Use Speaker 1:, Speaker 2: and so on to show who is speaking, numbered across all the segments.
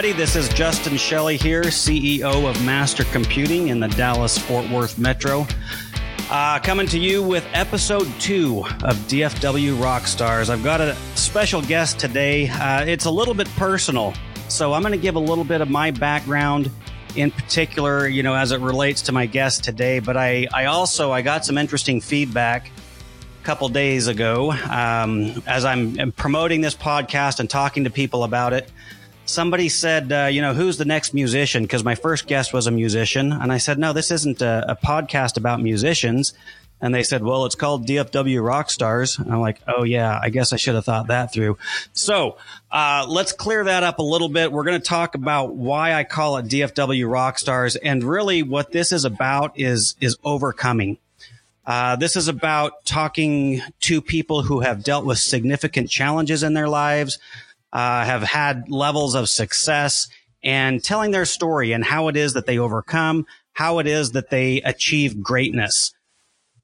Speaker 1: Everybody. This is Justin Shelley here, CEO of Master Computing in the Dallas Fort Worth Metro. Uh, coming to you with episode two of DFW Rockstars. I've got a special guest today. Uh, it's a little bit personal, so I'm going to give a little bit of my background in particular, you know, as it relates to my guest today. But I, I also I got some interesting feedback a couple days ago um, as I'm promoting this podcast and talking to people about it somebody said, uh, you know, who's the next musician? Because my first guest was a musician. And I said, no, this isn't a, a, podcast about musicians. And they said, well, it's called DFW Rockstars. And I'm like, oh, yeah, I guess I should have thought that through. So uh, let's clear that up a little bit. We're going to talk about why I call it DFW Rockstars. And really what this is about is, is overcoming. Uh, this is about talking to people who have dealt with significant challenges in their lives, uh, have had levels of success and telling their story and how it is that they overcome, how it is that they achieve greatness.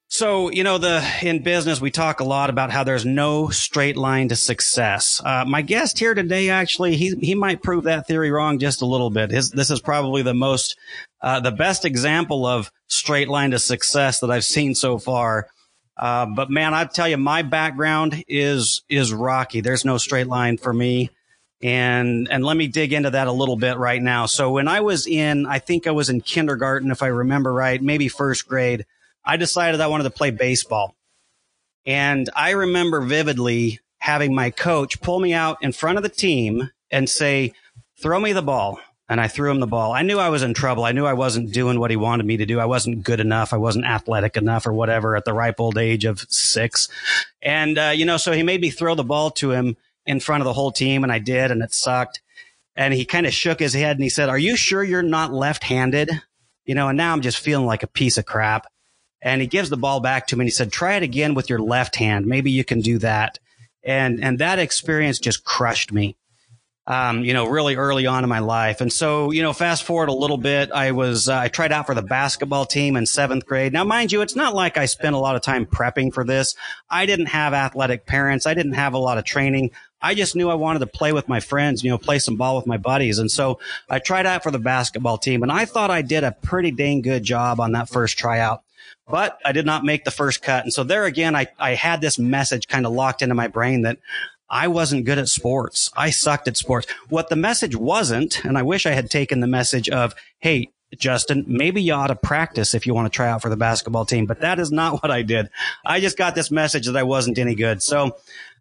Speaker 1: So, you know, the, in business, we talk a lot about how there's no straight line to success. Uh, my guest here today, actually, he, he might prove that theory wrong just a little bit. His, this is probably the most, uh, the best example of straight line to success that I've seen so far. Uh, but man, I tell you, my background is is rocky. There's no straight line for me, and and let me dig into that a little bit right now. So when I was in, I think I was in kindergarten, if I remember right, maybe first grade, I decided I wanted to play baseball, and I remember vividly having my coach pull me out in front of the team and say, "Throw me the ball." And I threw him the ball. I knew I was in trouble. I knew I wasn't doing what he wanted me to do. I wasn't good enough. I wasn't athletic enough or whatever at the ripe old age of six. And, uh, you know, so he made me throw the ball to him in front of the whole team and I did and it sucked. And he kind of shook his head and he said, are you sure you're not left handed? You know, and now I'm just feeling like a piece of crap. And he gives the ball back to me and he said, try it again with your left hand. Maybe you can do that. And, and that experience just crushed me um, you know, really early on in my life. And so, you know, fast forward a little bit, I was, uh, I tried out for the basketball team in seventh grade. Now, mind you, it's not like I spent a lot of time prepping for this. I didn't have athletic parents. I didn't have a lot of training. I just knew I wanted to play with my friends, you know, play some ball with my buddies. And so I tried out for the basketball team and I thought I did a pretty dang good job on that first tryout but I did not make the first cut. And so there again, I, I had this message kind of locked into my brain that I wasn't good at sports. I sucked at sports. What the message wasn't, and I wish I had taken the message of, Hey, Justin, maybe you ought to practice if you want to try out for the basketball team, but that is not what I did. I just got this message that I wasn't any good. So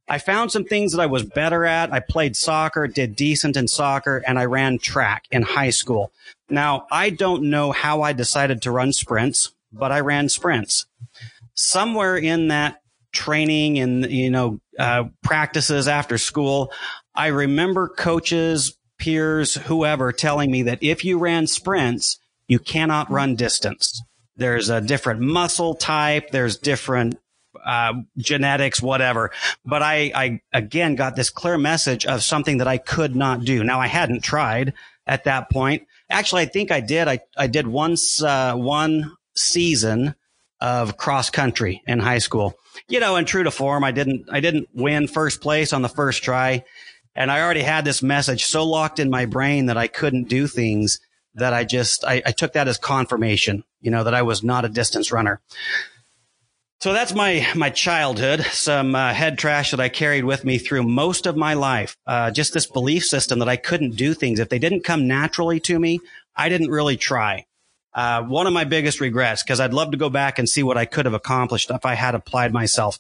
Speaker 1: I found some things that I was better at. I played soccer, did decent in soccer, and I ran track in high school. Now, I don't know how I decided to run sprints, but I ran sprints. Somewhere in that training and, you know, uh, practices after school, I remember coaches, peers, whoever telling me that if you ran sprints, you cannot run distance. There's a different muscle type. There's different uh, genetics, whatever. But I, I again got this clear message of something that I could not do. Now I hadn't tried at that point. Actually, I think I did. I, I did once, uh, one season of cross country in high school you know, and true to form, I didn't, I didn't win first place on the first try. And I already had this message so locked in my brain that I couldn't do things that I just, I, I took that as confirmation, you know, that I was not a distance runner. So that's my my childhood. Some uh, head trash that I carried with me through most of my life. Uh, just this belief system that I couldn't do things if they didn't come naturally to me. I didn't really try. Uh, one of my biggest regrets because I'd love to go back and see what I could have accomplished if I had applied myself.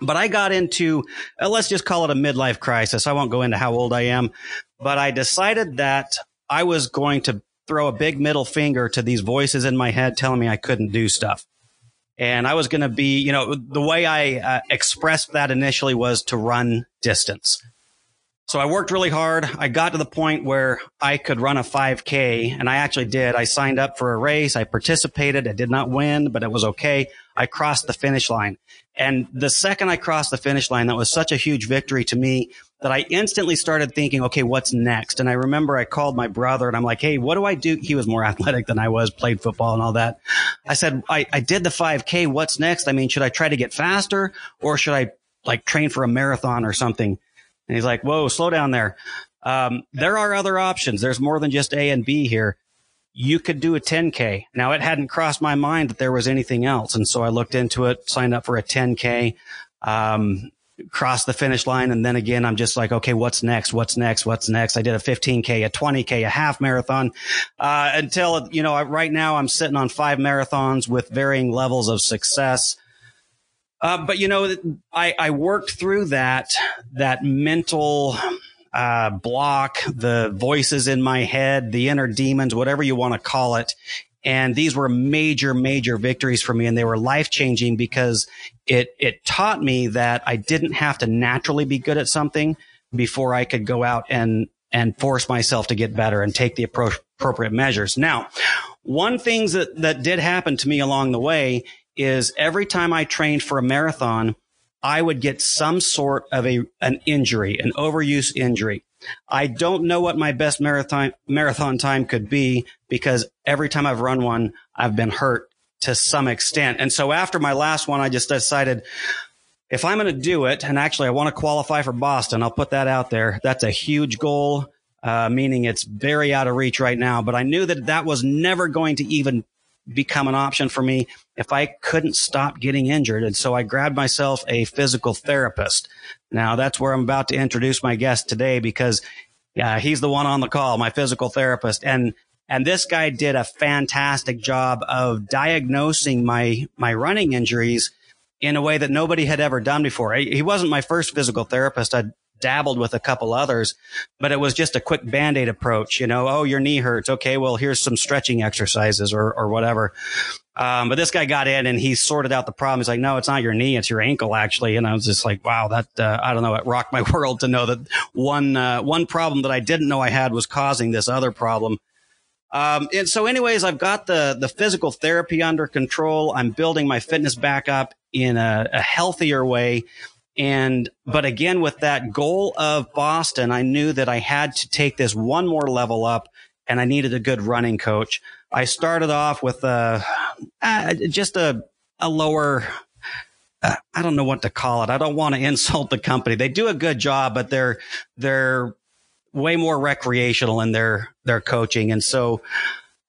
Speaker 1: But I got into, uh, let's just call it a midlife crisis. I won't go into how old I am, but I decided that I was going to throw a big middle finger to these voices in my head telling me I couldn't do stuff. And I was going to be, you know, the way I uh, expressed that initially was to run distance. So I worked really hard. I got to the point where I could run a 5K and I actually did. I signed up for a race. I participated. I did not win, but it was okay. I crossed the finish line. And the second I crossed the finish line, that was such a huge victory to me that I instantly started thinking, okay, what's next? And I remember I called my brother and I'm like, Hey, what do I do? He was more athletic than I was, played football and all that. I said, I, I did the 5K. What's next? I mean, should I try to get faster or should I like train for a marathon or something? And he's like, whoa, slow down there. Um, there are other options. There's more than just A and B here. You could do a 10K. Now, it hadn't crossed my mind that there was anything else. And so I looked into it, signed up for a 10K. Um, cross the finish line. And then again, I'm just like, okay, what's next? What's next? What's next? I did a 15K, a 20K, a half marathon, uh, until, you know, right now I'm sitting on five marathons with varying levels of success. Uh, but you know, I, I worked through that, that mental, uh, block, the voices in my head, the inner demons, whatever you want to call it. And these were major, major victories for me. And they were life changing because it, it taught me that I didn't have to naturally be good at something before I could go out and, and force myself to get better and take the appropriate measures. Now, one thing that, that did happen to me along the way is every time I trained for a marathon, I would get some sort of a, an injury, an overuse injury. I don't know what my best marathon marathon time could be because every time I've run one, I've been hurt to some extent. And so after my last one, I just decided if I'm going to do it, and actually I want to qualify for Boston, I'll put that out there. That's a huge goal, uh, meaning it's very out of reach right now. But I knew that that was never going to even become an option for me if I couldn't stop getting injured. And so I grabbed myself a physical therapist. Now that's where I'm about to introduce my guest today because he's the one on the call, my physical therapist. And, and this guy did a fantastic job of diagnosing my, my running injuries in a way that nobody had ever done before. He wasn't my first physical therapist. I'd dabbled with a couple others, but it was just a quick band-aid approach, you know, oh, your knee hurts. Okay. Well, here's some stretching exercises or, or whatever. Um, but this guy got in and he sorted out the problem. He's like, no, it's not your knee. It's your ankle actually. And I was just like, wow, that, uh, I don't know. It rocked my world to know that one, uh, one problem that I didn't know I had was causing this other problem. Um, and so anyways, I've got the, the physical therapy under control. I'm building my fitness back up in a, a healthier way. And, but again, with that goal of Boston, I knew that I had to take this one more level up and I needed a good running coach. I started off with a, uh, just a, a lower, uh, I don't know what to call it. I don't want to insult the company. They do a good job, but they're, they're way more recreational in their, their coaching. And so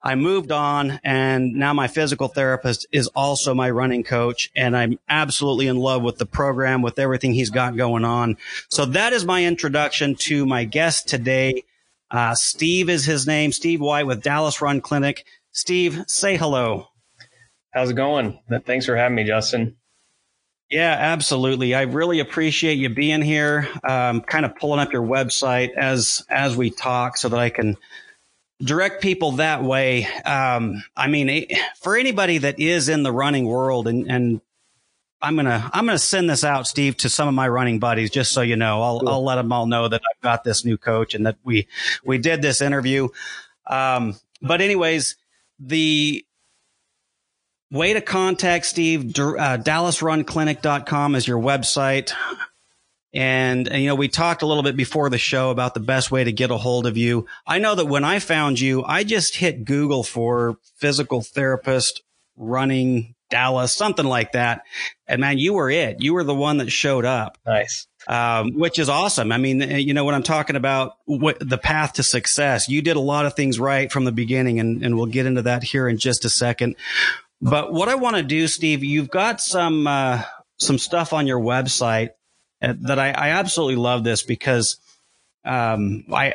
Speaker 1: I moved on and now my physical therapist is also my running coach and I'm absolutely in love with the program, with everything he's got going on. So that is my introduction to my guest today. Uh, Steve is his name, Steve White with Dallas Run Clinic. Steve, say hello.
Speaker 2: How's it going? Thanks for having me, Justin.
Speaker 1: Yeah, absolutely. I really appreciate you being here. Um, kind of pulling up your website as as we talk, so that I can direct people that way. Um, I mean, for anybody that is in the running world and, and I'm gonna I'm gonna send this out, Steve, to some of my running buddies, just so you know. I'll cool. I'll let them all know that I've got this new coach and that we we did this interview. Um, but anyways, the way to contact Steve, uh, DallasRunClinic.com is your website. And, and, you know, we talked a little bit before the show about the best way to get a hold of you. I know that when I found you, I just hit Google for physical therapist running Dallas, something like that. And man, you were it. You were the one that showed up.
Speaker 2: Nice.
Speaker 1: Um, which is awesome. I mean, you know, when I'm talking about what the path to success, you did a lot of things right from the beginning and, and we'll get into that here in just a second. But what I want to do, Steve, you've got some, uh, some stuff on your website uh, that I, I absolutely love this because um, I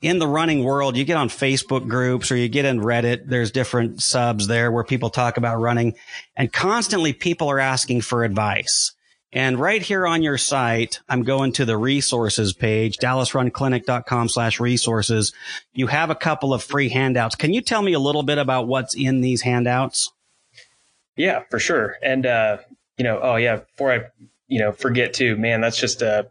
Speaker 1: in the running world, you get on Facebook groups or you get in Reddit. There's different subs there where people talk about running, and constantly people are asking for advice. And right here on your site, I'm going to the resources page, dallasrunclinic.com slash resources. You have a couple of free handouts. Can you tell me a little bit about what's in these handouts?
Speaker 2: Yeah, for sure. And, uh, you know, oh yeah, before I you know, forget too, man, that's just a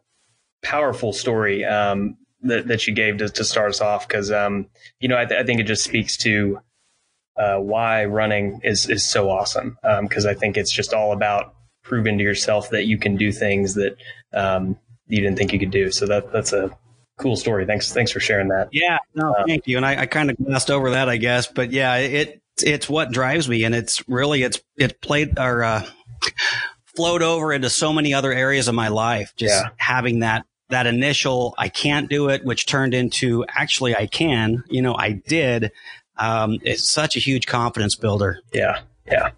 Speaker 2: powerful story um, that, that you gave to, to start us off. Cause, um, you know, I, th- I, think it just speaks to uh, why running is, is so awesome. Um, cause I think it's just all about proving to yourself that you can do things that um, you didn't think you could do. So that, that's a cool story. Thanks. Thanks for sharing that.
Speaker 1: Yeah, no, um, thank you. And I, I kind of glossed over that, I guess, but yeah, it, it's what drives me and it's really, it's, it played or, uh, flowed over into so many other areas of my life. Just yeah. having that that initial I can't do it, which turned into actually I can, you know, I did. Um, it's such a huge confidence builder.
Speaker 2: Yeah. Yeah.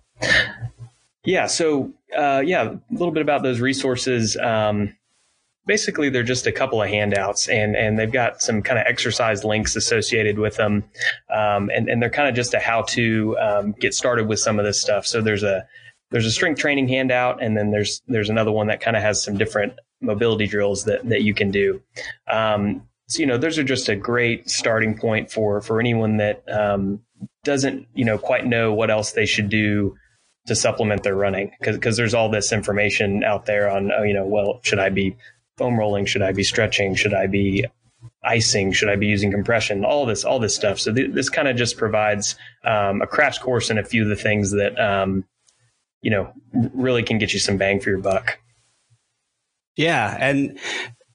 Speaker 2: Yeah. So, uh, yeah, a little bit about those resources. Um, basically they're just a couple of handouts and, and they've got some kind of exercise links associated with them. Um, and, and they're kind of just a how to, um, get started with some of this stuff. So there's a, there's a strength training handout and then there's, there's another one that kind of has some different mobility drills that, that you can do. Um, so, you know, those are just a great starting point for, for anyone that, um, doesn't, you know, quite know what else they should do to supplement their running because there's all this information out there on, oh, you know, well, should I be foam rolling? Should I be stretching? Should I be icing? Should I be using compression? All this, all this stuff. So th- this kind of just provides um, a crash course in a few of the things that um, you know really can get you some bang for your buck.
Speaker 1: Yeah, and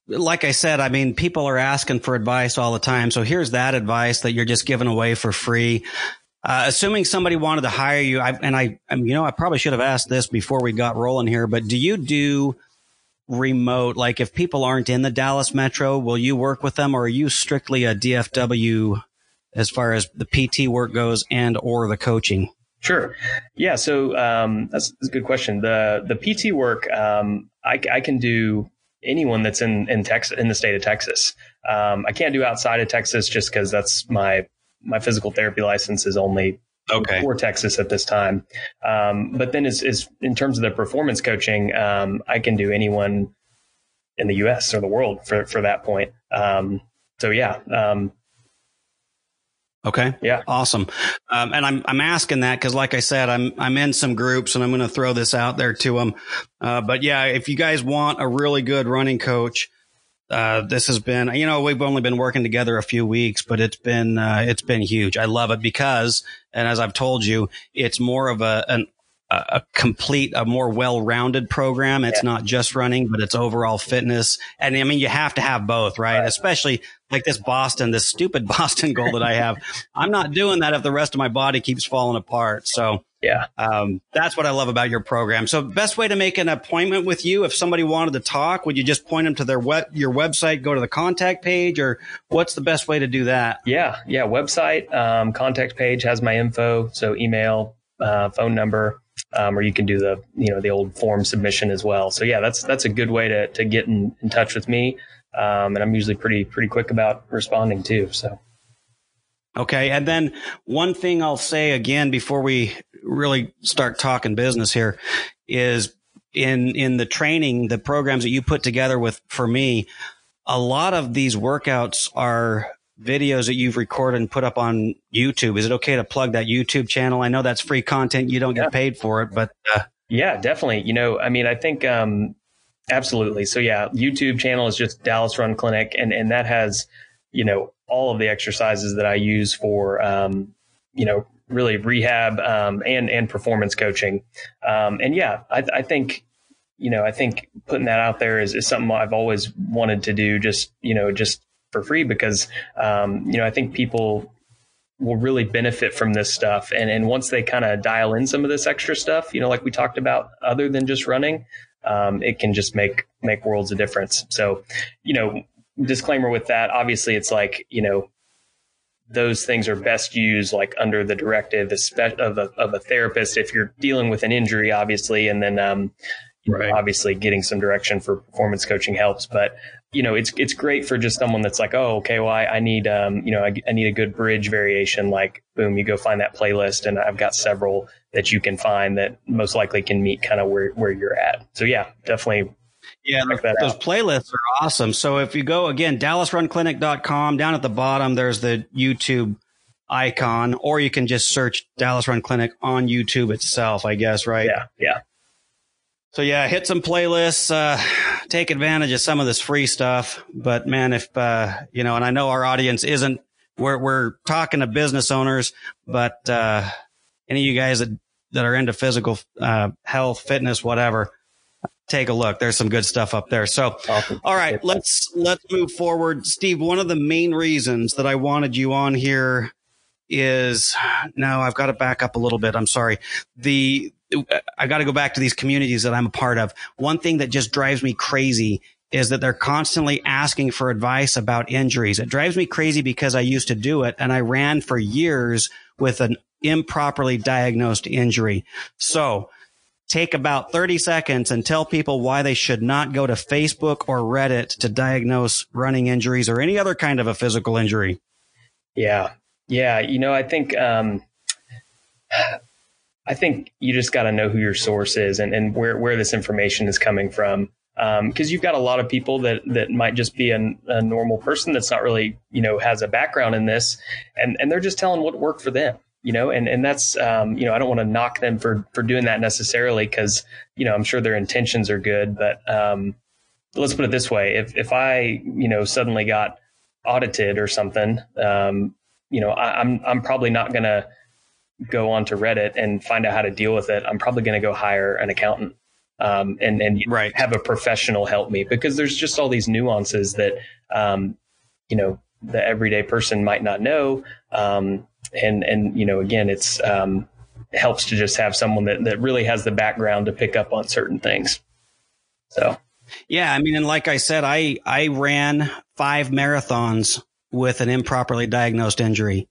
Speaker 1: like I said, I mean, people are asking for advice all the time. So here's that advice that you're just giving away for free. Uh, assuming somebody wanted to hire you, I, and I, I you know, I probably should have asked this before we got rolling here, but do you do remote? Like if people aren't in the Dallas metro, will you work with them or are you strictly a DFW as far as the PT work goes and or the coaching?
Speaker 2: Sure. Yeah. So um, that's, that's, a good question. The the PT work, um, I, I, can do anyone that's in in Texas in the state of Texas. Um, I can't do outside of Texas just because that's my my physical therapy license is only okay. for Texas at this time. Um, but then, is is in terms of the performance coaching, um, I can do anyone in the U.S. or the world for for that point. Um, so yeah.
Speaker 1: Okay.
Speaker 2: Yeah.
Speaker 1: Awesome. Um, and I'm I'm asking that because, like I said, I'm I'm in some groups, and I'm going to throw this out there to them. Uh, but yeah, if you guys want a really good running coach uh, this has been, you know, we've only been working together a few weeks, but it's been, uh, it's been huge. I love it because, and as I've told you, it's more of a, an, a complete, a more well-rounded program. It's yeah. not just running, but it's overall fitness. And I mean, you have to have both, right? right? Especially like this Boston, this stupid Boston goal that I have. I'm not doing that if the rest of my body keeps falling apart. So
Speaker 2: yeah.
Speaker 1: Um, that's what I love about your program. So best way to make an appointment with you, if somebody wanted to talk, would you just point them to their web, your website, go to the contact page or what's the best way to do that?
Speaker 2: Yeah. Yeah. Website, um, contact page has my info. So email, uh, phone number, um, or you can do the, you know, the old form submission as well. So yeah, that's, that's a good way to, to get in, in touch with me. Um, and I'm usually pretty, pretty quick about responding too. So.
Speaker 1: Okay. And then one thing I'll say again before we really start talking business here is in, in the training, the programs that you put together with, for me, a lot of these workouts are videos that you've recorded and put up on YouTube. Is it okay to plug that YouTube channel? I know that's free content. You don't yeah. get paid for it, but, uh,
Speaker 2: yeah, definitely. You know, I mean, I think, um, absolutely. So yeah, YouTube channel is just Dallas Run Clinic and, and that has, you know, all of the exercises that I use for, um, you know, really rehab um, and and performance coaching. Um, and yeah, I, I, think you know I think putting that out there is, is something I've always wanted to do. Just you know just for free because um, you know I think people will really benefit from this stuff. And and once they kind of dial in some of this extra stuff, you know, like we talked about, other than just running, um, it can just make make worlds of difference. So, you know, disclaimer with that, obviously, it's like you know those things are best used like under the directive of a, of a therapist if you're dealing with an injury, obviously, and then um, right. obviously getting some direction for performance coaching helps. But you know, it's it's great for just someone that's like, oh, okay, well, I, I need um, you know, I, I need a good bridge variation. Like, boom, you go find that playlist, and I've got several that you can find that most likely can meet kind of where where you're at. So yeah, definitely
Speaker 1: yeah, those out. playlists are awesome. So if you go again, DallasRunClinic.com, down at the bottom, there's the YouTube icon, or you can just search Dallas Run Clinic on YouTube itself, I guess, right?
Speaker 2: Yeah, yeah.
Speaker 1: So yeah, hit some playlists, uh, take advantage of some of this free stuff. But man, if, uh, you know, and I know our audience isn't, we're, we're talking to business owners, but, uh, any of you guys that, that are into physical, uh, health, fitness, whatever, take a look. There's some good stuff up there. So, awesome. all right, let's let's move forward. Steve, one of the main reasons that I wanted you on here is no, I've got to back up a little bit. I'm sorry. The I got to go back to these communities that I'm a part of. One thing that just drives me crazy is that they're constantly asking for advice about injuries. It drives me crazy because I used to do it and I ran for years with an improperly diagnosed injury. So take about 30 seconds and tell people why they should not go to Facebook or Reddit to diagnose running injuries or any other kind of a physical injury.
Speaker 2: Yeah. Yeah. You know, I think, um, I think you just got to know who your source is and, and where, where this information is coming from. Um, cause you've got a lot of people that, that might just be a, a normal person that's not really, you know, has a background in this and, and they're just telling what worked for them you know, and, and that's, um, you know, I don't want to knock them for, for doing that necessarily because, you know, I'm sure their intentions are good, but, um, let's put it this way. If, if I, you know, suddenly got audited or something, um, you know, I, I'm, I'm probably not going to go onto Reddit and find out how to deal with it. I'm probably going to go hire an accountant. Um, and, and
Speaker 1: right.
Speaker 2: have a professional help me because there's just all these nuances that, um, you know, the everyday person might not know. Um, and and you know again it's um, it helps to just have someone that that really has the background to pick up on certain things so
Speaker 1: yeah i mean and like i said i i ran five marathons with an improperly diagnosed injury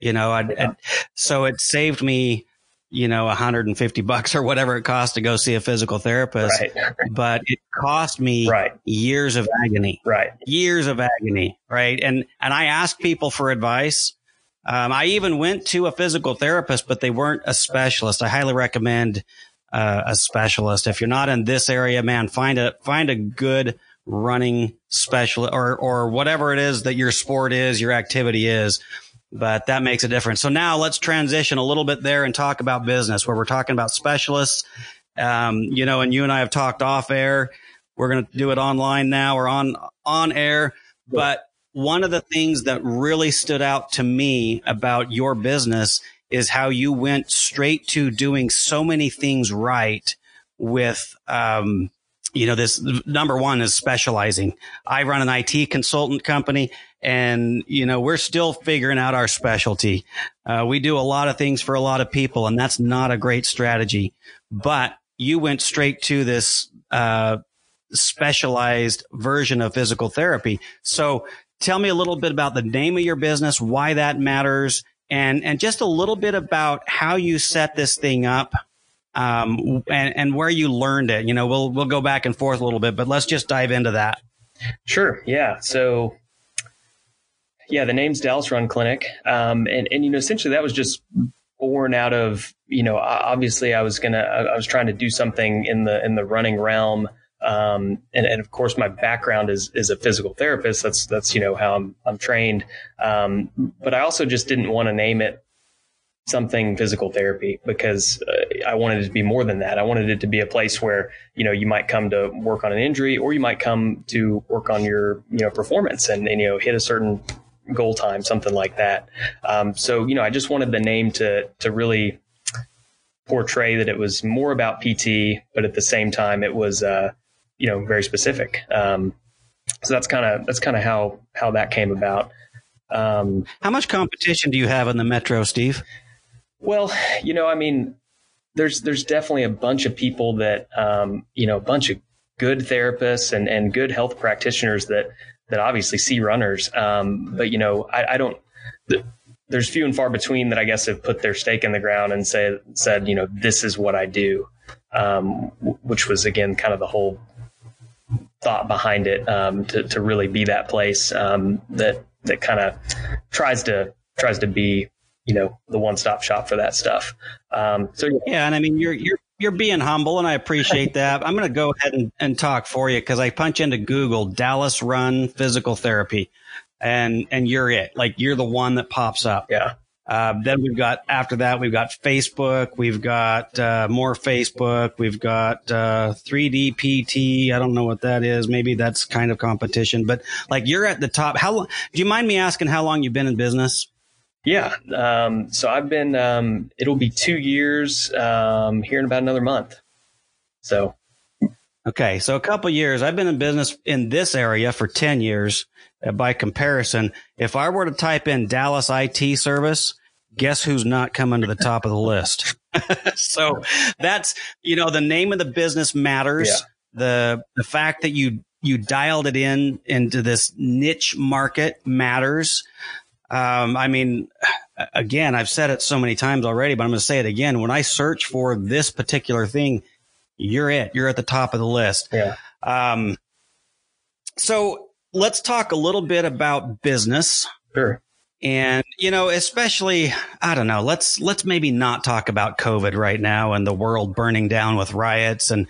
Speaker 1: you know I, yeah. I, so it saved me you know 150 bucks or whatever it cost to go see a physical therapist right. but it cost me
Speaker 2: right.
Speaker 1: years of agony
Speaker 2: right
Speaker 1: years of agony right and and i ask people for advice um, I even went to a physical therapist, but they weren't a specialist. I highly recommend uh, a specialist. If you're not in this area, man, find a find a good running specialist or or whatever it is that your sport is, your activity is. But that makes a difference. So now let's transition a little bit there and talk about business, where we're talking about specialists. Um, you know, and you and I have talked off air. We're going to do it online now or on on air. But one of the things that really stood out to me about your business is how you went straight to doing so many things right with, um, you know, this number one is specializing. I run an IT consultant company and, you know, we're still figuring out our specialty. Uh, we do a lot of things for a lot of people and that's not a great strategy, but you went straight to this, uh, specialized version of physical therapy. So Tell me a little bit about the name of your business, why that matters, and and just a little bit about how you set this thing up, um, and and where you learned it. You know, we'll we'll go back and forth a little bit, but let's just dive into that.
Speaker 2: Sure. Yeah. So, yeah, the name's Dallas Run Clinic, um, and and you know, essentially that was just born out of you know, obviously I was gonna I was trying to do something in the in the running realm. Um, and, and, of course, my background is is a physical therapist. That's that's you know how I'm I'm trained. Um, but I also just didn't want to name it something physical therapy because uh, I wanted it to be more than that. I wanted it to be a place where you know you might come to work on an injury, or you might come to work on your you know performance and, and you know hit a certain goal time, something like that. Um, so you know, I just wanted the name to to really portray that it was more about PT, but at the same time, it was uh, you know, very specific. Um, so that's kind of that's kind of how how that came about.
Speaker 1: Um, how much competition do you have in the metro, Steve?
Speaker 2: Well, you know, I mean, there's there's definitely a bunch of people that um, you know, a bunch of good therapists and and good health practitioners that that obviously see runners. Um, but you know, I, I don't. The, there's few and far between that I guess have put their stake in the ground and say said, you know, this is what I do, um, which was again kind of the whole thought behind it um, to to really be that place um, that that kind of tries to tries to be you know the one stop shop for that stuff. Um,
Speaker 1: so yeah, and I mean you're you're you're being humble, and I appreciate that. I'm going to go ahead and, and talk for you because I punch into Google Dallas Run Physical Therapy, and and you're it. Like you're the one that pops up.
Speaker 2: Yeah.
Speaker 1: Uh, then we've got after that we've got Facebook, we've got uh, more Facebook, we've got uh, 3D PT. I don't know what that is. Maybe that's kind of competition, but like you're at the top. How long? Do you mind me asking how long you've been in business?
Speaker 2: Yeah, um, so I've been. Um, it'll be two years um, here in about another month. So,
Speaker 1: okay, so a couple years. I've been in business in this area for ten years. Uh, by comparison, if I were to type in Dallas IT service, guess who's not coming to the top of the list? so that's, you know, the name of the business matters. Yeah. The, the fact that you you dialed it in into this niche market matters. Um, I mean, again, I've said it so many times already, but I'm going to say it again. When I search for this particular thing, you're it. You're at the top of the list.
Speaker 2: Yeah. Um,
Speaker 1: so let's talk a little bit about business.
Speaker 2: Sure.
Speaker 1: And, you know, especially, I don't know, let's, let's maybe not talk about COVID right now and the world burning down with riots. And,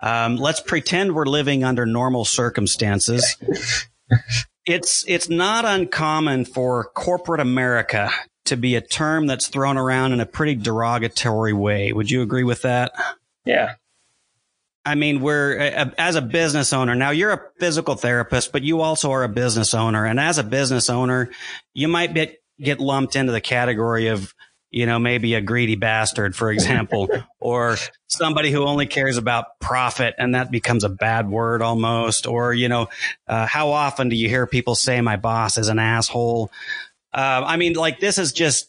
Speaker 1: um, let's pretend we're living under normal circumstances. it's, it's not uncommon for corporate America to be a term that's thrown around in a pretty derogatory way. Would you agree with that?
Speaker 2: Yeah.
Speaker 1: I mean, we're as a business owner. Now you're a physical therapist, but you also are a business owner. And as a business owner, you might be, get lumped into the category of, you know, maybe a greedy bastard, for example, or somebody who only cares about profit and that becomes a bad word almost. Or, you know, uh, how often do you hear people say my boss is an asshole? Uh, I mean, like this is just,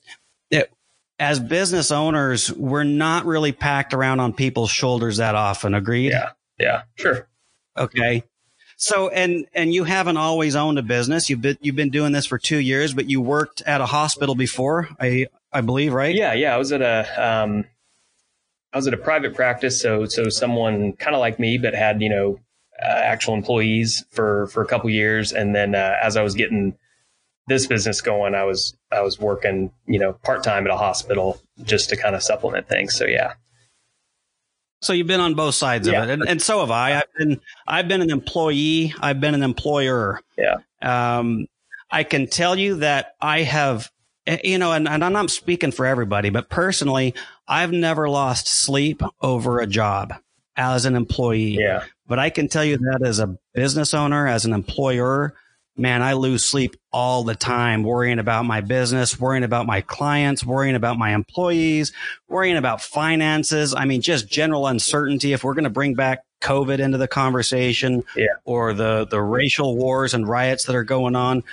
Speaker 1: it, as business owners, we're not really packed around on people's shoulders that often. Agreed?
Speaker 2: Yeah. Yeah. Sure.
Speaker 1: Okay. So, and, and you haven't always owned a business. You've been, you've been doing this for two years, but you worked at a hospital before, I, I believe, right?
Speaker 2: Yeah. Yeah. I was at a, um, I was at a private practice. So, so someone kind of like me, but had, you know, uh, actual employees for, for a couple years. And then, uh, as I was getting, this business going, I was I was working, you know, part time at a hospital just to kind of supplement things. So yeah.
Speaker 1: So you've been on both sides yeah. of it, and, and, so have I. I've been I've been an employee. I've been an employer.
Speaker 2: Yeah.
Speaker 1: Um, I can tell you that I have, Eh, you know, and, and I'm not speaking for everybody, but personally, I've never lost sleep over a job as an employee.
Speaker 2: Yeah.
Speaker 1: But I can tell you that as a business owner, as an employer, man, I lose sleep all the time worrying about my business, worrying about my clients, worrying about my employees, worrying about finances. I mean, just general uncertainty. If we're going to bring back COVID into the conversation
Speaker 2: yeah.
Speaker 1: or the, the racial wars and riots that are going on,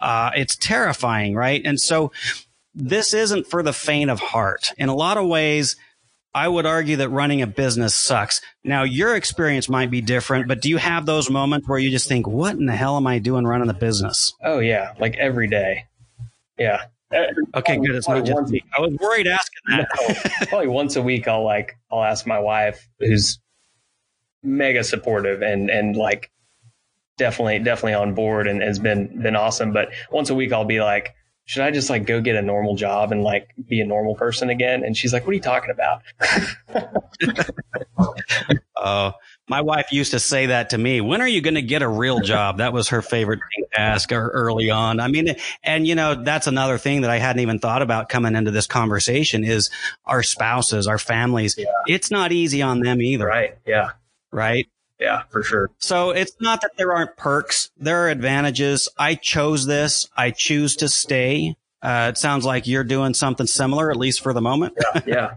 Speaker 1: uh, it's terrifying, right? And so this isn't for the faint of heart. In a lot of ways, I would argue that running a business sucks. Now, your experience might be different, but do you have those moments where you just think, what in the hell am I doing running the business?
Speaker 2: Oh, yeah. Like every day. Yeah.
Speaker 1: Okay, good. It's not just me. I was worried asking that.
Speaker 2: No, probably once a week, I'll like, I'll ask my wife, who's mega supportive and, and like definitely, definitely on board and has been, been awesome. But once a week, I'll be like, should I just like go get a normal job and like be a normal person again? And she's like, what are you talking about?
Speaker 1: uh, my wife used to say that to me. When are you going to get a real job? That was her favorite thing to ask early on. I mean, and you know, that's another thing that I hadn't even thought about coming into this conversation is our spouses, our families. Yeah. It's not easy on them either.
Speaker 2: Right. Yeah.
Speaker 1: Right.
Speaker 2: Yeah, for sure.
Speaker 1: So it's not that there aren't perks. There are advantages. I chose this. I choose to stay. Uh, it sounds like you're doing something similar, at least for the moment.
Speaker 2: yeah.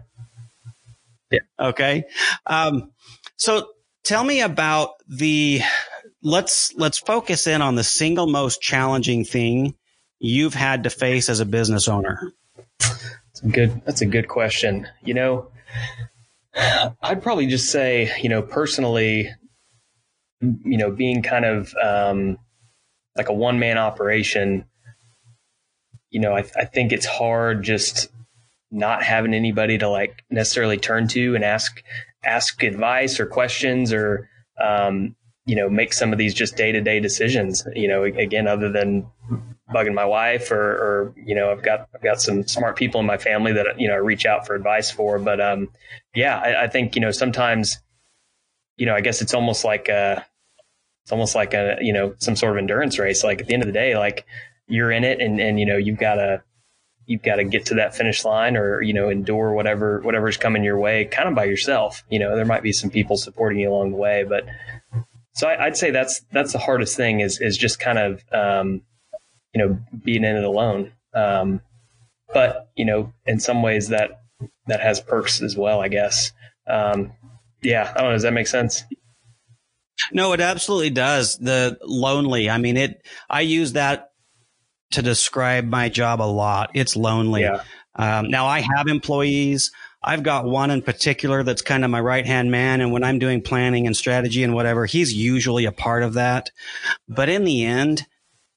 Speaker 2: Yeah.
Speaker 1: yeah. Okay. Um, so tell me about the, let's, let's focus in on the single most challenging thing you've had to face as a business owner.
Speaker 2: That's a good, that's a good question. You know, I'd probably just say, you know, personally, you know, being kind of um, like a one man operation, you know, I, I think it's hard just not having anybody to like necessarily turn to and ask ask advice or questions or um, you know make some of these just day to day decisions. You know, again, other than bugging my wife or, or, you know I've got I've got some smart people in my family that you know I reach out for advice for. But um, yeah, I, I think you know sometimes you know I guess it's almost like a it's almost like a you know some sort of endurance race. Like at the end of the day like you're in it and and you know you've got to you've got to get to that finish line or you know endure whatever whatever's coming your way kind of by yourself. You know there might be some people supporting you along the way but so I, would say that's that's the hardest thing is is just kind of um, you know being in it alone. Um, but you know in some ways that that has perks as well i guess. Um, yeah i don't know does that make sense
Speaker 1: no, it absolutely does. The lonely. I mean, it, I use that to describe my job a lot. It's lonely.
Speaker 2: Yeah.
Speaker 1: Um, now I have employees. I've got one in particular that's kind of my right hand man. And when I'm doing planning and strategy and whatever, he's usually a part of that. But in the end,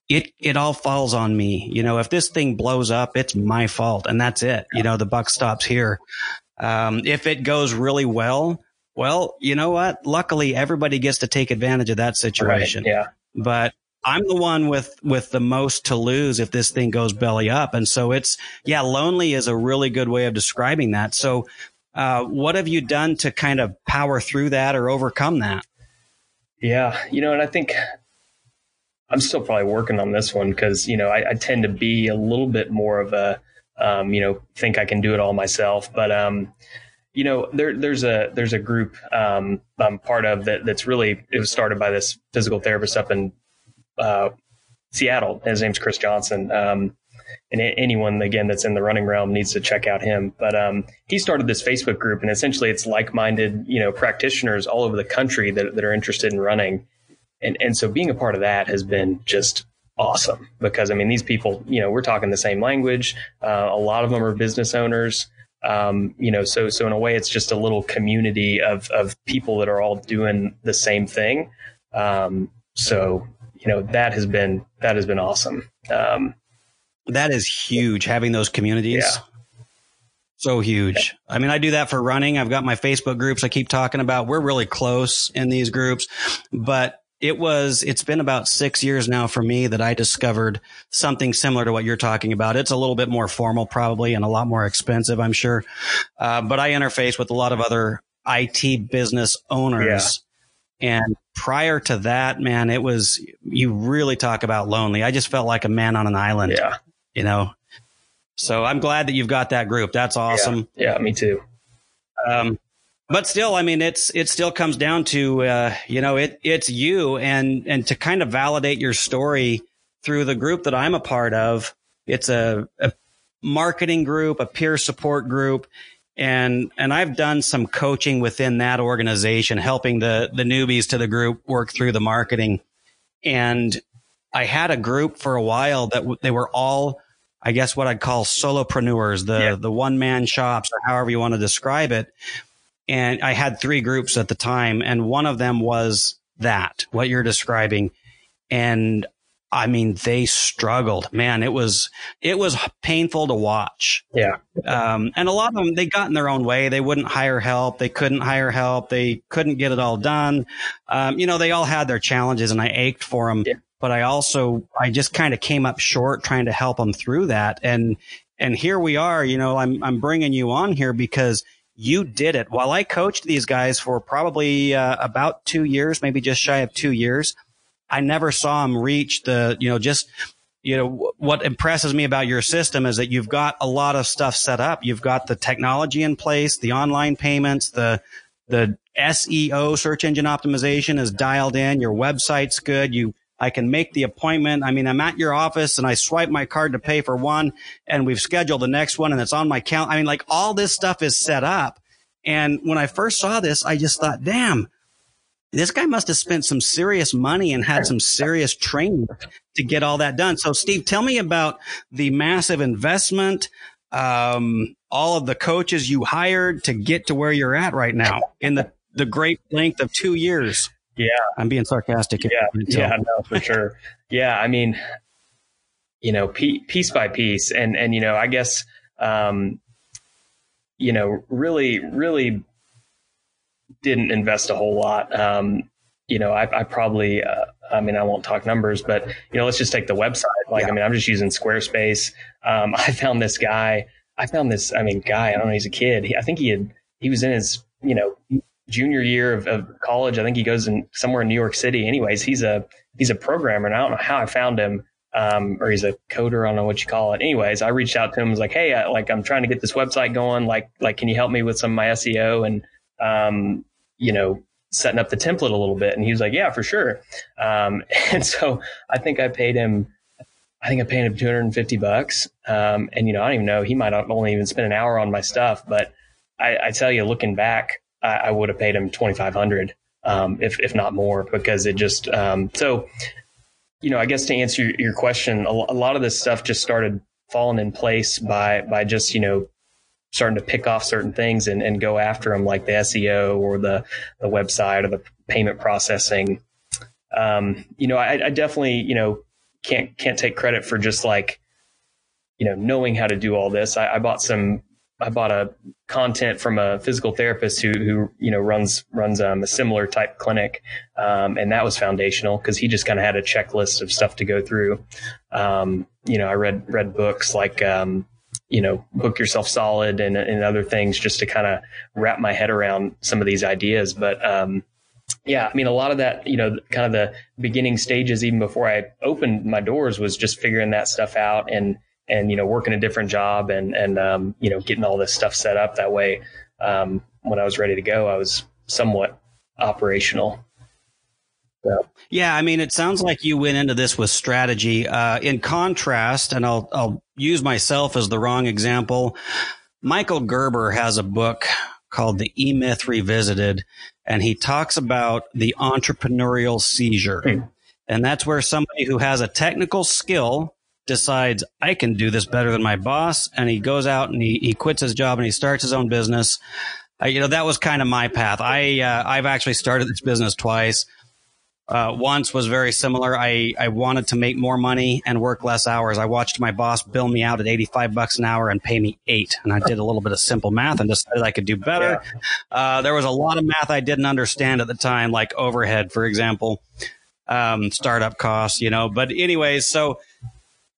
Speaker 1: it, it all falls on me. You know, if this thing blows up, it's my fault and that's it. You know, the buck stops here. Um, if it goes really well, well, you know what? Luckily, everybody gets to take advantage of that situation.
Speaker 2: Right, yeah.
Speaker 1: But I'm the one with with the most to lose if this thing goes belly up, and so it's yeah, lonely is a really good way of describing that. So, uh, what have you done to kind of power through that or overcome that?
Speaker 2: Yeah, you know, and I think I'm still probably working on this one because you know I, I, tend to be a little bit more of a um, you know think I can do it all myself, but um, you know there, there's a there's a group um, I'm part of that that's really it was started by this physical therapist up in uh, Seattle. His name's Chris Johnson. Um, and anyone again that's in the running realm needs to check out him. But um, he started this Facebook group, and essentially it's like-minded, you know, practitioners all over the country that, that are interested in running. And and so being a part of that has been just awesome because I mean these people, you know, we're talking the same language. Uh, a lot of them are business owners. Um, you know, so so in a way, it's just a little community of of people that are all doing the same thing. Um, so you know that has been that has been awesome. Um,
Speaker 1: that is huge having those communities. Yeah. So huge. I mean, I do that for running. I've got my Facebook groups I keep talking about. We're really close in these groups, but it was, it's been about six years now for me that I discovered something similar to what you're talking about. It's a little bit more formal probably and a lot more expensive, I'm sure. Uh, but I interface with a lot of other IT business owners and prior to that, man, it was, you really talk about lonely. I just felt like a man on an island.
Speaker 2: Yeah.
Speaker 1: You know? So I'm glad that you've got that group. That's awesome.
Speaker 2: Yeah, yeah me too.
Speaker 1: Um, but still, I mean, it's, it still comes down to, uh, you know, it, it's you and, and to kind of validate your story through the group that I'm a part of. It's a, a marketing group, a peer support group and and I've done some coaching within that organization, helping the the newbies to the group work through the marketing. And I had a group for a while that w- they were all, I guess, what I'd call solopreneurs, the yeah. the one man shops, or however you want to describe it. And I had three groups at the time, and one of them was that what you're describing. And I mean, they struggled, man. It was, it was painful to watch.
Speaker 2: Yeah.
Speaker 1: Um, and a lot of them, they got in their own way. They wouldn't hire help. They couldn't hire help. They couldn't get it all done. Um, you know, they all had their challenges and I ached for them, yeah. but I also, I just kind of came up short trying to help them through that. And, and here we are, you know, I'm, I'm bringing you on here because you did it while I coached these guys for probably, uh, about two years, maybe just shy of two years. I never saw them reach the, you know, just, you know, what impresses me about your system is that you've got a lot of stuff set up. You've got the technology in place, the online payments, the, the SEO search engine optimization is dialed in. Your website's good. You, I can make the appointment. I mean, I'm at your office and I swipe my card to pay for one and we've scheduled the next one and it's on my count. I mean, like all this stuff is set up. And when I first saw this, I just thought, damn, this guy must have spent some serious money and had some serious training to get all that done. So, Steve, tell me about the massive investment, um, all of the coaches you hired to get to where you're at right now in the, the great length of two years.
Speaker 2: Yeah.
Speaker 1: I'm being sarcastic.
Speaker 2: Yeah. Yeah. No, for sure. Yeah. I mean, you know, piece by piece. And, and, you know, I guess, um, you know, really, really didn't invest a whole lot. Um, you know, I, I probably, uh, I mean, I won't talk numbers, but you know, let's just take the website. Like, yeah. I mean, I'm just using Squarespace. Um, I found this guy. I found this. I mean, guy. I don't know. He's a kid. He, I think he had. He was in his, you know, junior year of, of, college. I think he goes in somewhere in New York City. Anyways, he's a he's a programmer, and I don't know how I found him. Um, or he's a coder. I don't know what you call it. Anyways, I reached out to him. Was like, hey, I, like I'm trying to get this website going. Like, like, can you help me with some of my SEO? And um, you know, setting up the template a little bit. And he was like, yeah, for sure. Um, and so I think I paid him, I think I paid him 250 bucks. Um, and you know, I don't even know, he might have only even spent an hour on my stuff, but I, I tell you, looking back, I, I would have paid him 2,500, um, if, if not more, because it just, um, so, you know, I guess to answer your, question, a, a lot of this stuff just started falling in place by, by just, you know, starting to pick off certain things and, and go after them, like the SEO or the the website or the payment processing. Um, you know, I, I definitely you know can't can't take credit for just like you know knowing how to do all this. I, I bought some I bought a content from a physical therapist who, who you know runs runs um, a similar type clinic, um, and that was foundational because he just kind of had a checklist of stuff to go through. Um, you know, I read read books like um, you know book yourself solid and, and other things just to kind of wrap my head around some of these ideas. But um, yeah, I mean, a lot of that, you know, kind of the beginning stages, even before I opened my doors, was just figuring that stuff out and and you know working a different job and and um, you know getting all this stuff set up that way um, when I was ready to go I was somewhat operational.
Speaker 1: So. Yeah, I mean, it sounds like you went into this with strategy. Uh, in contrast, and I'll I'll use myself as the wrong example. Michael Gerber has a book called The E Myth Revisited, and he talks about the entrepreneurial seizure. Hmm. And that's where somebody who has a technical skill decides I can do this better than my boss, and he goes out and he, he quits his job and he starts his own business. Uh, you know, that was kind of my path. I uh, I've actually started this business twice. Uh, once was very similar. I, I wanted to make more money and work less hours. I watched my boss bill me out at 85 bucks an hour and pay me eight. And I did a little bit of simple math and decided I could do better. Yeah. Uh, there was a lot of math I didn't understand at the time, like overhead, for example, um, startup costs, you know, but anyways, so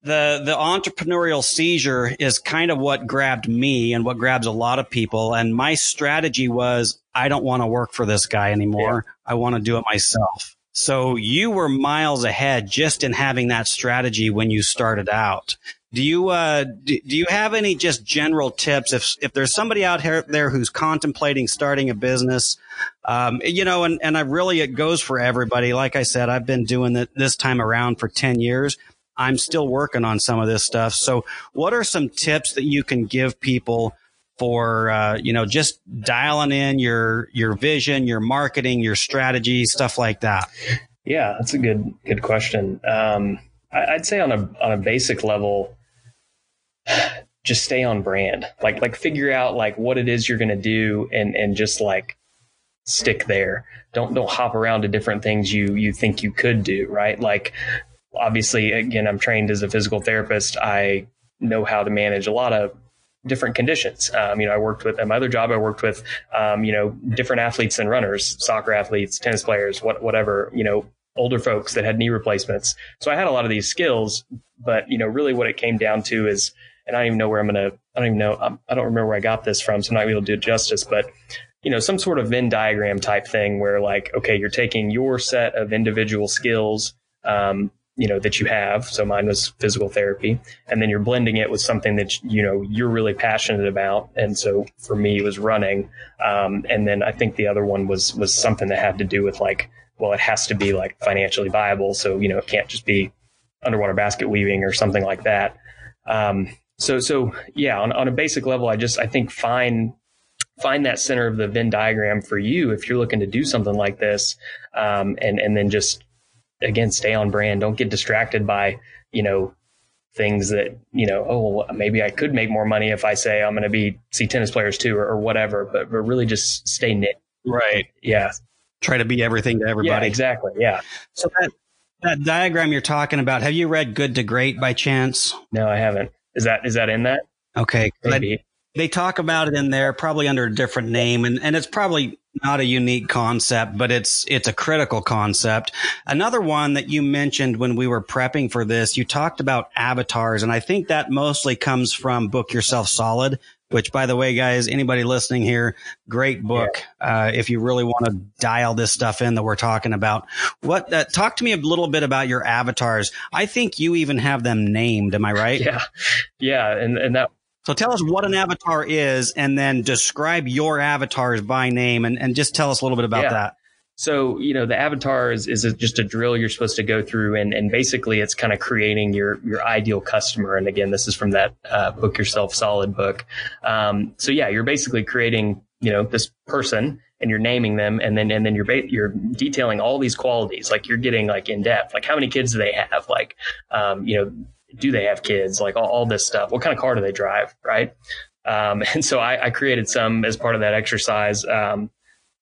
Speaker 1: the the entrepreneurial seizure is kind of what grabbed me and what grabs a lot of people and my strategy was I don't want to work for this guy anymore. Yeah. I want to do it myself. So you were miles ahead just in having that strategy when you started out. Do you uh, do, do you have any just general tips if if there's somebody out here there who's contemplating starting a business, um, you know, and and I really it goes for everybody. Like I said, I've been doing it this time around for ten years. I'm still working on some of this stuff. So, what are some tips that you can give people for uh, you know just dialing in your your vision, your marketing, your strategy, stuff like that?
Speaker 2: Yeah, that's a good good question. Um, I, would say on a on a basic level, just stay on brand. Like like figure out like what it is you're going to do, and and just like stick there. Don't don't hop around to different things you you think you could do. Right, like obviously, again, I'm trained as a physical therapist. I know how to manage a lot of different conditions. Um, you know, I worked with at my other job. I worked with, um, you know, different athletes and runners, soccer athletes, tennis players, what, whatever. You know, older folks that had knee replacements. So I had a lot of these skills, but you know, really what it came down to is, and I don't even know where I'm gonna. I don't even know. Um, I don't remember where I got this from, so I'm not to do it justice. But you know, some sort of Venn diagram type thing where like, okay, you're taking your set of individual skills. Um, you know that you have. So mine was physical therapy. And then you're blending it with something that you know you're really passionate about. And so for me it was running. Um, and then i think the other one was was something that had to do with like well it has to be like financially viable. So you know it can't just be underwater basket weaving or something like that. Um, so so yeah on, on a basic level i just i think find find that center of the venn diagram for you if you're looking to do something like this um, and and then just again, stay on brand. Don't get distracted by, you know, things that, you know, oh, maybe I could make more money if I say I'm going to be see tennis players too or, or whatever, but, but really just stay knit.
Speaker 1: Right.
Speaker 2: Yeah.
Speaker 1: Try to be everything to everybody.
Speaker 2: Yeah, exactly. Yeah.
Speaker 1: So that, that diagram you're talking about, have you read Good to Great by chance?
Speaker 2: No, I haven't. Is that, is that in that?
Speaker 1: Okay. Maybe. They talk about it in there, probably under a different name, and, and it's probably not a unique concept, but it's it's a critical concept. Another one that you mentioned when we were prepping for this, you talked about avatars, and I think that mostly comes from Book Yourself Solid, which by the way, guys, anybody listening here, great book. Yeah. Uh, if you really want to dial this stuff in that we're talking about, what, uh, talk to me a little bit about your avatars. I think you even have them named. Am I right?
Speaker 2: Yeah. Yeah. And, and that,
Speaker 1: so tell us what an avatar is and then describe your avatars by name and, and just tell us a little bit about yeah. that.
Speaker 2: So, you know, the avatar is, is just a drill you're supposed to go through. And, and basically it's kind of creating your, your ideal customer. And again, this is from that uh, book yourself solid book. Um, so yeah, you're basically creating, you know, this person and you're naming them and then, and then you're, ba- you're detailing all these qualities. Like you're getting like in depth, like how many kids do they have? Like, um, you know, do they have kids? Like all, all, this stuff. What kind of car do they drive? Right. Um, and so I, I, created some as part of that exercise. Um,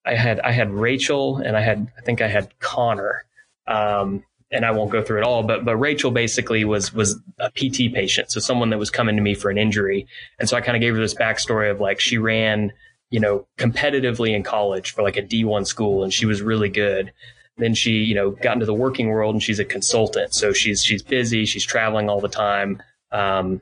Speaker 2: I had I had Rachel and I had I think I had Connor. Um, and I won't go through it all, but but Rachel basically was was a PT patient, so someone that was coming to me for an injury, and so I kind of gave her this backstory of like she ran, you know, competitively in college for like a D1 school, and she was really good. Then she, you know, got into the working world, and she's a consultant, so she's she's busy, she's traveling all the time. Um,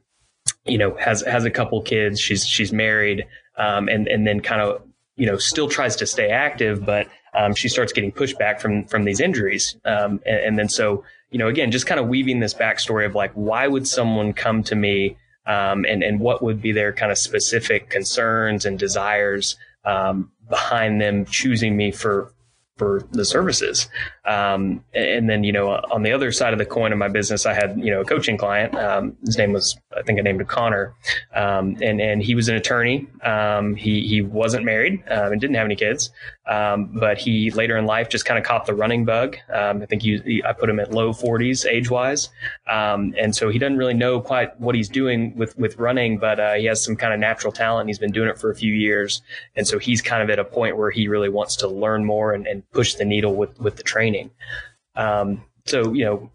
Speaker 2: you know, has has a couple kids, she's she's married, um, and and then kind of you know still tries to stay active, but um, she starts getting pushback from from these injuries, um, and, and, then so you know again just kind of weaving this backstory of like why would someone come to me, um, and and what would be their kind of specific concerns and desires um, behind them choosing me for for the services. Um, and then, you know, on the other side of the coin of my business, I had, you know, a coaching client. Um, his name was, I think I named him Connor. Um, and, and he was an attorney. Um, he, he wasn't married um, and didn't have any kids. Um, but he later in life just kind of caught the running bug. Um, I think he, he, I put him at low 40s age wise. Um, and so he doesn't really know quite what he's doing with, with running, but uh, he has some kind of natural talent. He's been doing it for a few years. And so he's kind of at a point where he really wants to learn more and, and push the needle with, with the training. Um, so, you know,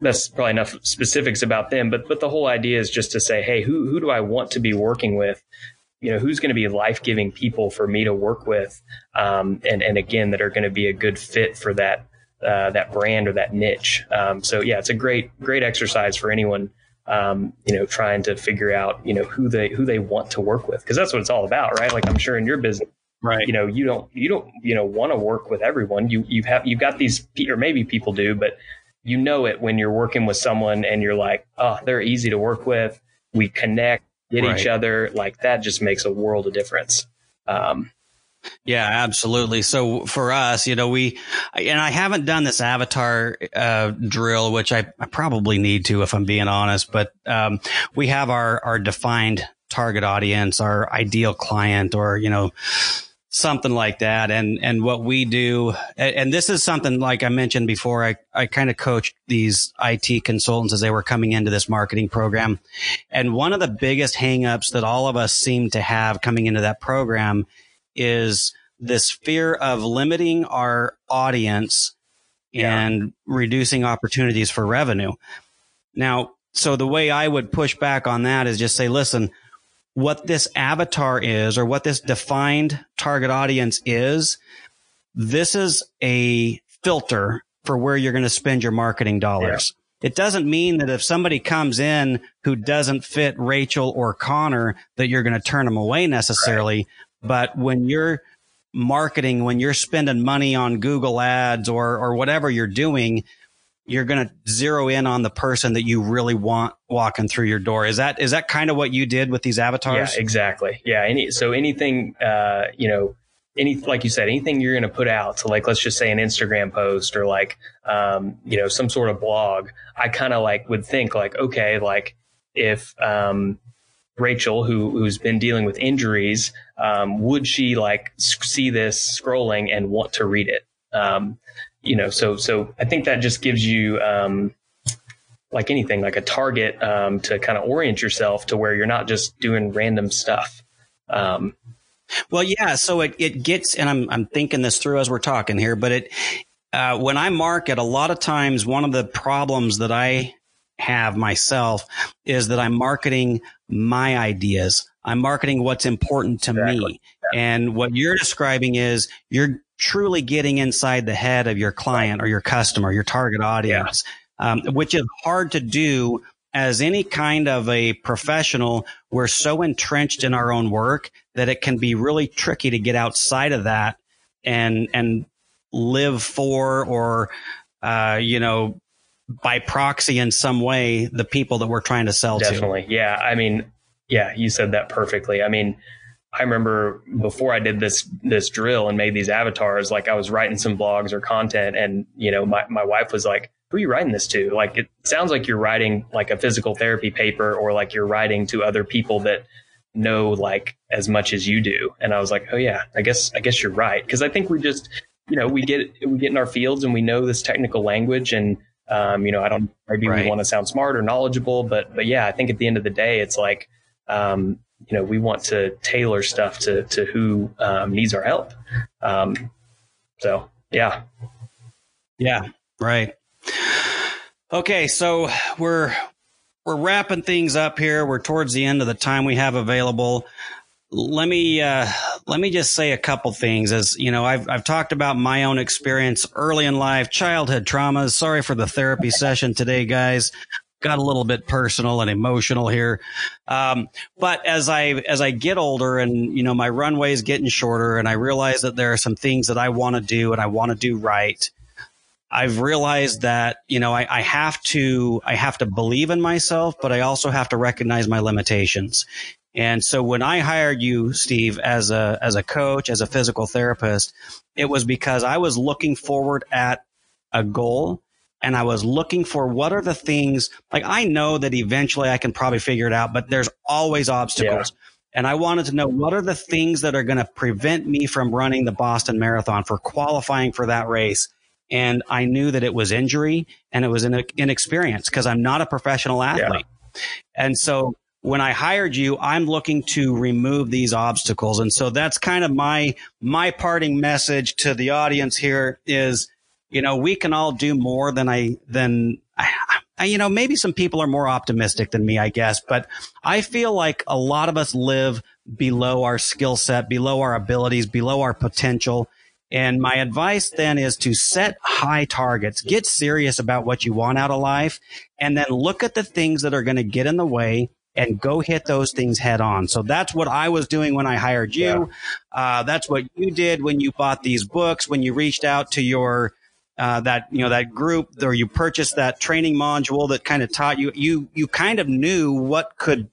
Speaker 2: that's probably enough specifics about them, but, but the whole idea is just to say, Hey, who, who do I want to be working with? You know who's going to be life-giving people for me to work with um, and and again that are going to be a good fit for that uh, that brand or that niche. Um, so yeah it's a great great exercise for anyone um, you know trying to figure out you know who they who they want to work with because that's what it's all about right? Like i'm sure in your business
Speaker 1: right.
Speaker 2: you know you don't you don't you know want to work with everyone. You you have you've got these or maybe people do but you know it when you're working with someone and you're like oh they're easy to work with. We connect get right. each other like that just makes a world of difference um,
Speaker 1: yeah, absolutely. So for us, you know, we, and I haven't done this avatar, uh, drill, which I, I, probably need to if I'm being honest, but, um, we have our, our defined target audience, our ideal client or, you know, something like that. And, and what we do, and this is something like I mentioned before, I, I kind of coached these IT consultants as they were coming into this marketing program. And one of the biggest hangups that all of us seem to have coming into that program is this fear of limiting our audience yeah. and reducing opportunities for revenue. Now, so the way I would push back on that is just say, listen, what this avatar is or what this defined target audience is, this is a filter for where you're going to spend your marketing dollars. Yeah. It doesn't mean that if somebody comes in who doesn't fit Rachel or Connor, that you're going to turn them away necessarily. Right. But when you're marketing, when you're spending money on Google ads or, or whatever you're doing, you're going to zero in on the person that you really want walking through your door. Is that is that kind of what you did with these avatars?
Speaker 2: Yeah, exactly. Yeah. Any so anything uh, you know, any like you said, anything you're going to put out. So like let's just say an Instagram post or like um, you know some sort of blog. I kind of like would think like okay, like if um, Rachel, who who's been dealing with injuries, um, would she like see this scrolling and want to read it? Um, you know, so so I think that just gives you um, like anything, like a target um, to kind of orient yourself to where you're not just doing random stuff. Um,
Speaker 1: well, yeah. So it it gets, and I'm I'm thinking this through as we're talking here, but it uh, when I market, a lot of times one of the problems that I have myself is that I'm marketing my ideas. I'm marketing what's important to exactly. me. Yeah. And what you're describing is you're truly getting inside the head of your client or your customer, your target audience, yeah. um, which is hard to do as any kind of a professional. We're so entrenched in our own work that it can be really tricky to get outside of that and, and live for or, uh, you know, by proxy in some way, the people that we're trying to sell
Speaker 2: Definitely. to. Definitely. Yeah. I mean, yeah, you said that perfectly. I mean, I remember before I did this this drill and made these avatars, like I was writing some blogs or content, and you know, my my wife was like, "Who are you writing this to?" Like, it sounds like you're writing like a physical therapy paper, or like you're writing to other people that know like as much as you do. And I was like, "Oh yeah, I guess I guess you're right," because I think we just, you know, we get we get in our fields and we know this technical language and. Um, you know, I don't maybe right. we want to sound smart or knowledgeable, but but yeah, I think at the end of the day, it's like um, you know, we want to tailor stuff to to who um, needs our help. Um, so yeah,
Speaker 1: yeah, right. Okay, so we're we're wrapping things up here. We're towards the end of the time we have available. Let me uh, let me just say a couple things. As you know, I've I've talked about my own experience early in life, childhood traumas. Sorry for the therapy session today, guys got a little bit personal and emotional here. Um, but as I as I get older and you know my runway is getting shorter, and I realize that there are some things that I want to do and I want to do right. I've realized that you know I, I have to I have to believe in myself, but I also have to recognize my limitations. And so when I hired you, Steve, as a as a coach, as a physical therapist, it was because I was looking forward at a goal and I was looking for what are the things like I know that eventually I can probably figure it out, but there's always obstacles. Yeah. And I wanted to know what are the things that are going to prevent me from running the Boston Marathon for qualifying for that race. And I knew that it was injury and it was inexperience because I'm not a professional athlete. Yeah. And so when I hired you, I'm looking to remove these obstacles. And so that's kind of my, my parting message to the audience here is you know, we can all do more than I, than I, you know, maybe some people are more optimistic than me, I guess, but I feel like a lot of us live below our skill set, below our abilities, below our potential. And my advice then is to set high targets, get serious about what you want out of life, and then look at the things that are going to get in the way and go hit those things head on. So that's what I was doing when I hired you. Yeah. Uh, that's what you did when you bought these books, when you reached out to your uh, that you know that group or you purchased that training module that kind of taught you you you kind of knew what could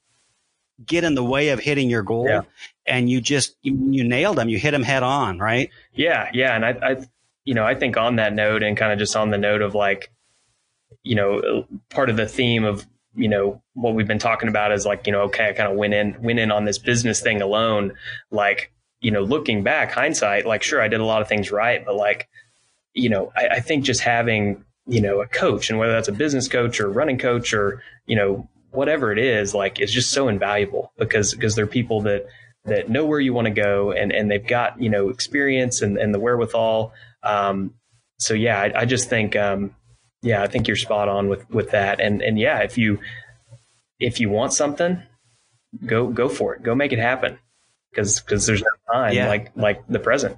Speaker 1: get in the way of hitting your goal. Yeah. and you just you, you, nailed them you hit them head on right?
Speaker 2: Yeah yeah. And I, I you know i think on that note and kind of just on the note of like you know part of the theme of you know what we've been talking about is like you know okay i kind of went in went in on this business thing alone. Like you know looking back hindsight like sure i did a lot of things right but like you know, I, I think just having, you know, a coach and whether that's a business coach or running coach or, you know, whatever it is, like it's just so invaluable because, because they're people that, that know where you want to go and, and they've got, you know, experience and, and the wherewithal. Um, so yeah, I, I just think, um, yeah, I think you're spot on with, with that. And, and yeah, if you, if you want something, go, go for it, go make it happen. Cause, cause there's no time yeah. like, like the present.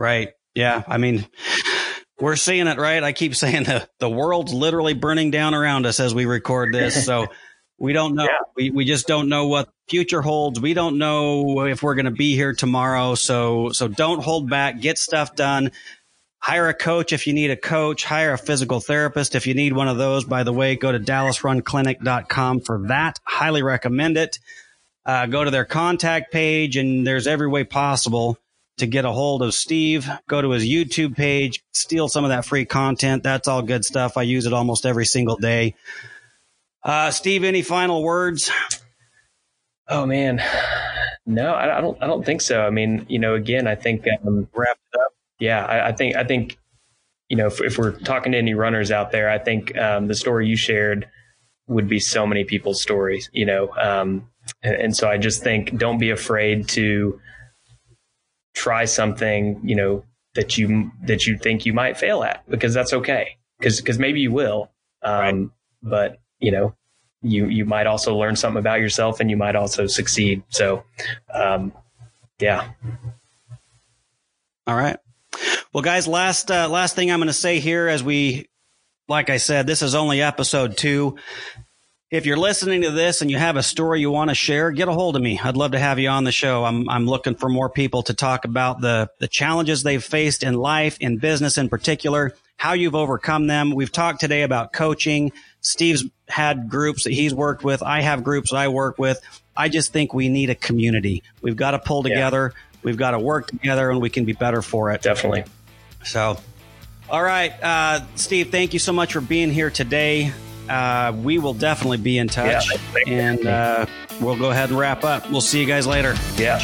Speaker 1: Right. Yeah. I mean, we're seeing it, right? I keep saying the, the world's literally burning down around us as we record this. So we don't know. Yeah. We, we just don't know what future holds. We don't know if we're going to be here tomorrow. So, so don't hold back. Get stuff done. Hire a coach if you need a coach. Hire a physical therapist if you need one of those. By the way, go to dallasrunclinic.com for that. Highly recommend it. Uh, go to their contact page and there's every way possible to get a hold of Steve, go to his YouTube page, steal some of that free content. That's all good stuff. I use it almost every single day. Uh, Steve, any final words?
Speaker 2: Oh man, no, I, I, don't. I don't think so. I mean, you know, again, I think um, wrap it up. Yeah, I, I, think. I think, you know, if, if, we're talking to any runners out there, I think um, the story you shared would be so many people's stories. You know, um, and, and so I just think don't be afraid to try something, you know, that you that you think you might fail at because that's okay. Because because maybe you will, um, right. but you know, you you might also learn something about yourself and you might also succeed. So, um, yeah.
Speaker 1: All right. Well, guys, last uh, last thing I'm going to say here, as we, like I said, this is only episode two if you're listening to this and you have a story you want to share, get a hold of me. I'd love to have you on the show. I'm, I'm looking for more people to talk about the, the challenges they've faced in life, in business in particular, how you've overcome them. We've talked today about coaching. Steve's had groups that he's worked with. I have groups I work with. I just think we need a community. We've got to pull together. Yeah. We've got to work together and we can be better for it.
Speaker 2: Definitely.
Speaker 1: So, all right. Uh, Steve, thank you so much for being here today uh, we will definitely be in touch. Yeah, and uh, we'll go ahead and wrap up. We'll see you guys later.
Speaker 2: Yeah.